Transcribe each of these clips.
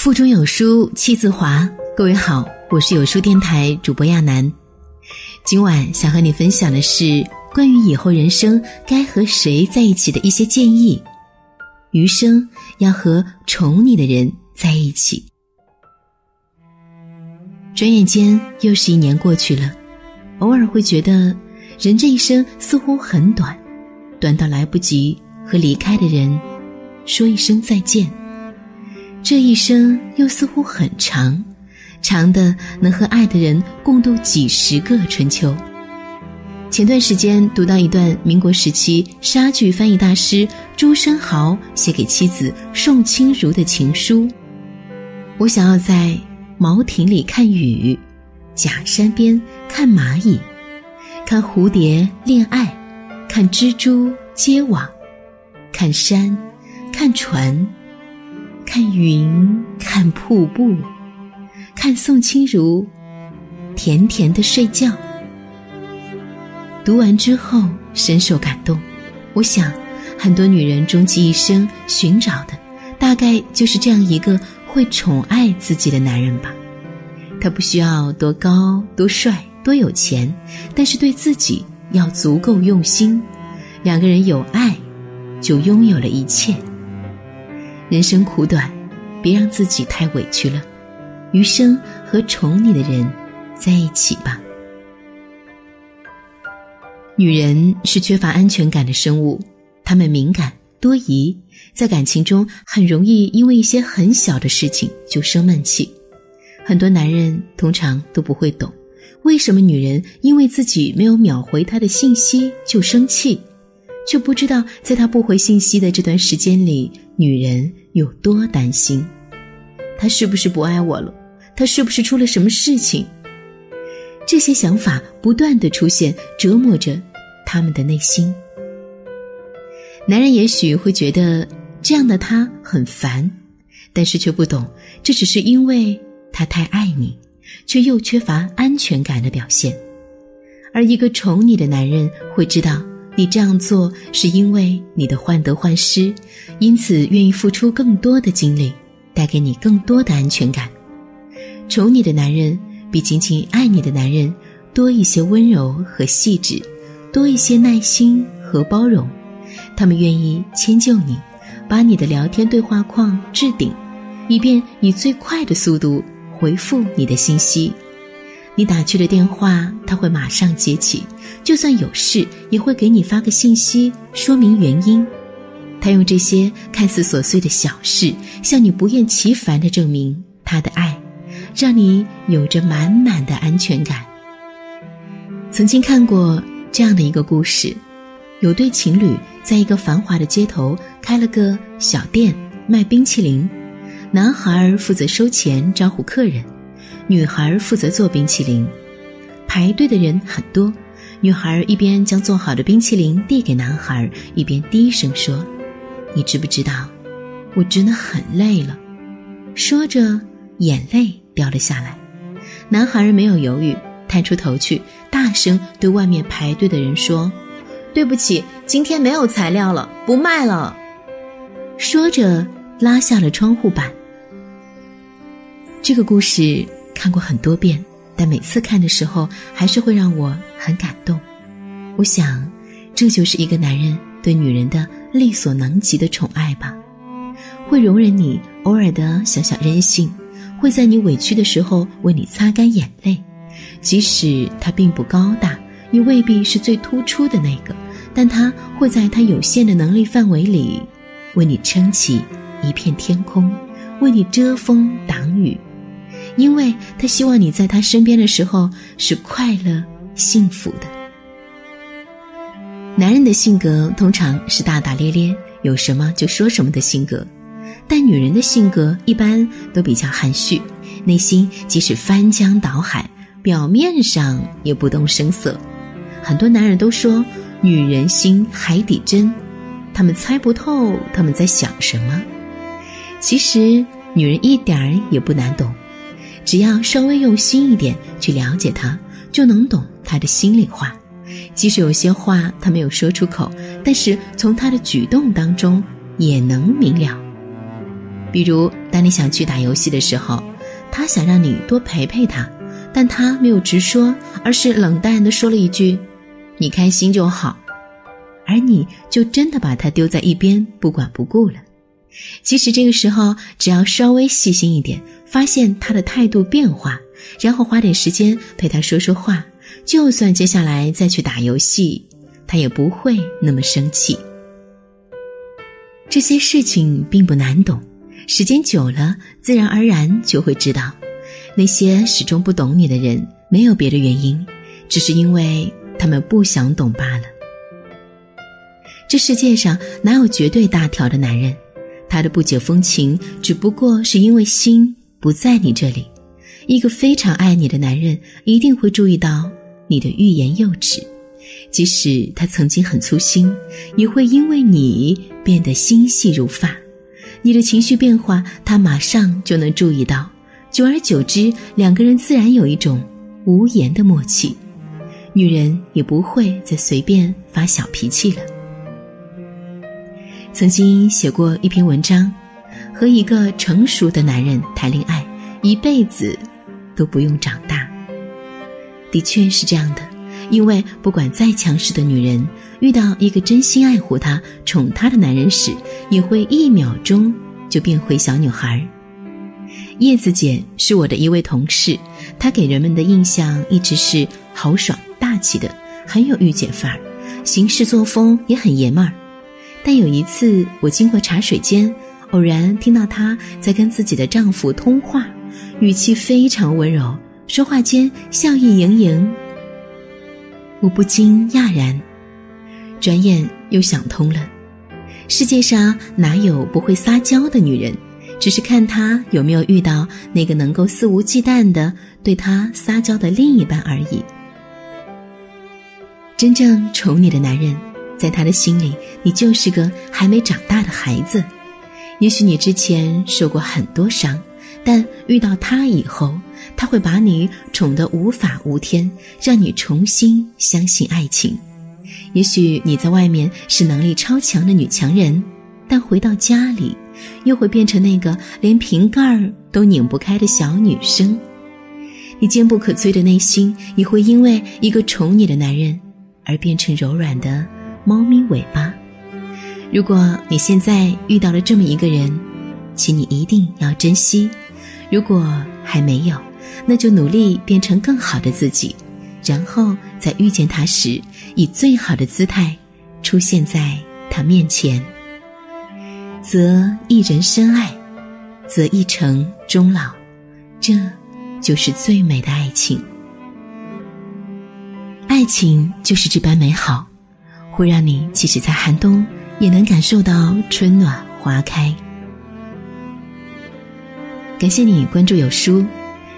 腹中有书气自华。各位好，我是有书电台主播亚楠。今晚想和你分享的是关于以后人生该和谁在一起的一些建议。余生要和宠你的人在一起。转眼间又是一年过去了，偶尔会觉得人这一生似乎很短，短到来不及和离开的人说一声再见。这一生又似乎很长，长的能和爱的人共度几十个春秋。前段时间读到一段民国时期莎剧翻译大师朱生豪写给妻子宋清如的情书。我想要在茅亭里看雨，假山边看蚂蚁，看蝴蝶恋爱，看蜘蛛结网，看山，看船。看云，看瀑布，看宋清如甜甜的睡觉。读完之后深受感动，我想，很多女人终其一生寻找的，大概就是这样一个会宠爱自己的男人吧。他不需要多高、多帅、多有钱，但是对自己要足够用心。两个人有爱，就拥有了一切。人生苦短，别让自己太委屈了。余生和宠你的人在一起吧。女人是缺乏安全感的生物，她们敏感多疑，在感情中很容易因为一些很小的事情就生闷气。很多男人通常都不会懂，为什么女人因为自己没有秒回他的信息就生气。却不知道，在他不回信息的这段时间里，女人有多担心。他是不是不爱我了？他是不是出了什么事情？这些想法不断的出现，折磨着他们的内心。男人也许会觉得这样的他很烦，但是却不懂，这只是因为他太爱你，却又缺乏安全感的表现。而一个宠你的男人会知道。你这样做是因为你的患得患失，因此愿意付出更多的精力，带给你更多的安全感。宠你的男人比仅仅爱你的男人多一些温柔和细致，多一些耐心和包容。他们愿意迁就你，把你的聊天对话框置顶，以便以最快的速度回复你的信息。你打去了电话，他会马上接起；就算有事，也会给你发个信息说明原因。他用这些看似琐碎的小事，向你不厌其烦地证明他的爱，让你有着满满的安全感。曾经看过这样的一个故事：有对情侣在一个繁华的街头开了个小店，卖冰淇淋，男孩负责收钱招呼客人。女孩负责做冰淇淋，排队的人很多。女孩一边将做好的冰淇淋递给男孩，一边低声说：“你知不知道，我真的很累了。”说着，眼泪掉了下来。男孩没有犹豫，探出头去，大声对外面排队的人说：“对不起，今天没有材料了，不卖了。”说着，拉下了窗户板。这个故事。看过很多遍，但每次看的时候还是会让我很感动。我想，这就是一个男人对女人的力所能及的宠爱吧。会容忍你偶尔的小小任性，会在你委屈的时候为你擦干眼泪。即使他并不高大，你未必是最突出的那个，但他会在他有限的能力范围里，为你撑起一片天空，为你遮风挡雨。因为他希望你在他身边的时候是快乐、幸福的。男人的性格通常是大大咧咧，有什么就说什么的性格，但女人的性格一般都比较含蓄，内心即使翻江倒海，表面上也不动声色。很多男人都说女人心海底针，他们猜不透他们在想什么。其实女人一点儿也不难懂。只要稍微用心一点去了解他，就能懂他的心里话。即使有些话他没有说出口，但是从他的举动当中也能明了。比如当你想去打游戏的时候，他想让你多陪陪他，但他没有直说，而是冷淡地说了一句：“你开心就好。”而你就真的把他丢在一边，不管不顾了。其实这个时候，只要稍微细心一点，发现他的态度变化，然后花点时间陪他说说话，就算接下来再去打游戏，他也不会那么生气。这些事情并不难懂，时间久了，自然而然就会知道，那些始终不懂你的人，没有别的原因，只是因为他们不想懂罢了。这世界上哪有绝对大条的男人？他的不解风情，只不过是因为心不在你这里。一个非常爱你的男人，一定会注意到你的欲言又止，即使他曾经很粗心，也会因为你变得心细如发。你的情绪变化，他马上就能注意到。久而久之，两个人自然有一种无言的默契，女人也不会再随便发小脾气了。曾经写过一篇文章，和一个成熟的男人谈恋爱，一辈子都不用长大。的确是这样的，因为不管再强势的女人，遇到一个真心爱护她、宠她的男人时，也会一秒钟就变回小女孩。叶子姐是我的一位同事，她给人们的印象一直是豪爽大气的，很有御姐范儿，行事作风也很爷们儿。但有一次，我经过茶水间，偶然听到她在跟自己的丈夫通话，语气非常温柔，说话间笑意盈盈。我不禁讶然，转眼又想通了：世界上哪有不会撒娇的女人？只是看她有没有遇到那个能够肆无忌惮的对她撒娇的另一半而已。真正宠你的男人。在他的心里，你就是个还没长大的孩子。也许你之前受过很多伤，但遇到他以后，他会把你宠得无法无天，让你重新相信爱情。也许你在外面是能力超强的女强人，但回到家里，又会变成那个连瓶盖儿都拧不开的小女生。你坚不可摧的内心，也会因为一个宠你的男人而变成柔软的。猫咪尾巴。如果你现在遇到了这么一个人，请你一定要珍惜；如果还没有，那就努力变成更好的自己，然后在遇见他时，以最好的姿态出现在他面前。则一人深爱，则一程终老，这就是最美的爱情。爱情就是这般美好。会让你即使在寒冬，也能感受到春暖花开。感谢你关注有书，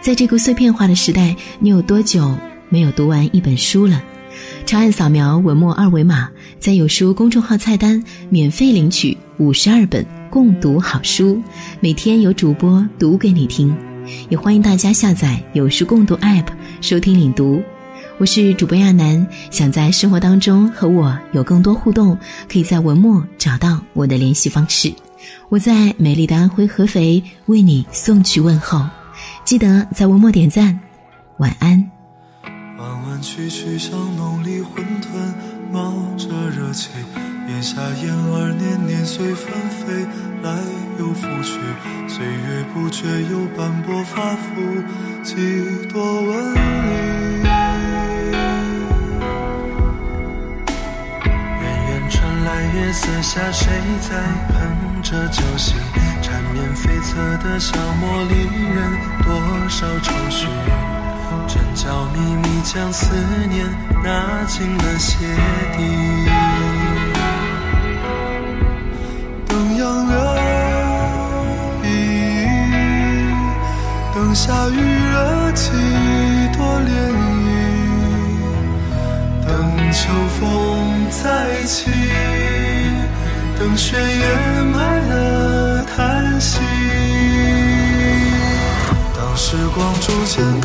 在这个碎片化的时代，你有多久没有读完一本书了？长按扫描文末二维码，在有书公众号菜单免费领取五十二本共读好书，每天有主播读给你听。也欢迎大家下载有书共读 App 收听领读。我是主播亚楠，想在生活当中和我有更多互动，可以在文末找到我的联系方式。我在美丽的安徽合肥为你送去问候，记得在文末点赞。晚安。弯弯曲曲像浓里混沌，冒着热气，檐下燕儿年年随纷飞，来又复去，岁月不觉又斑驳发肤，几多纹理。夜色下，谁在哼着酒席？缠绵悱恻的小茉莉人，多少愁绪？真娇秘密将思念纳进了鞋底。等杨柳依依，等夏雨热几多涟漪？等秋风再起。等雪掩埋了叹息，当时光逐渐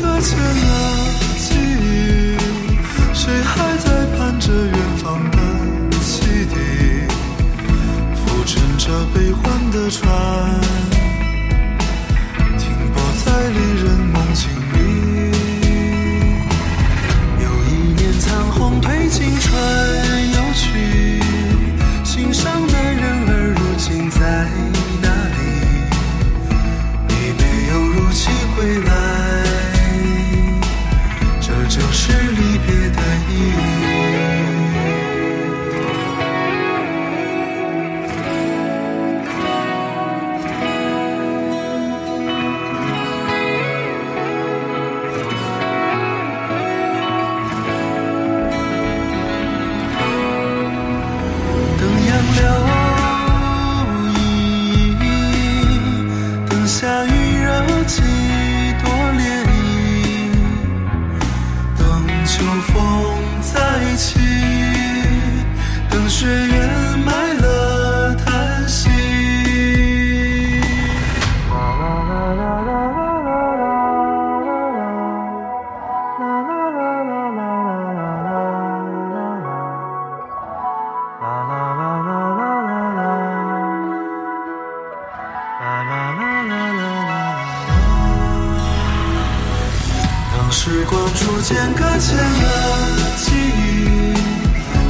当时光逐渐搁浅了记忆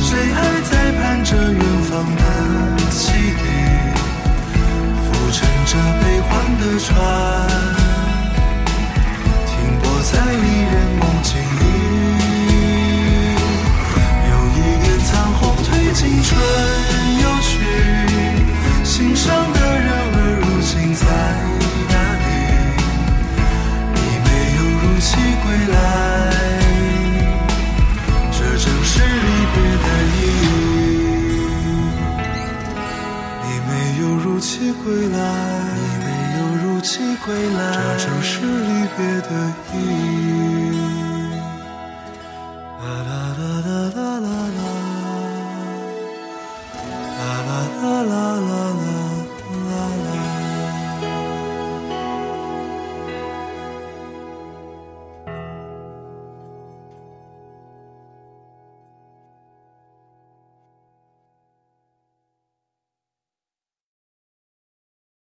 谁还在盼着远方的汽笛浮沉着悲欢的船。La la la.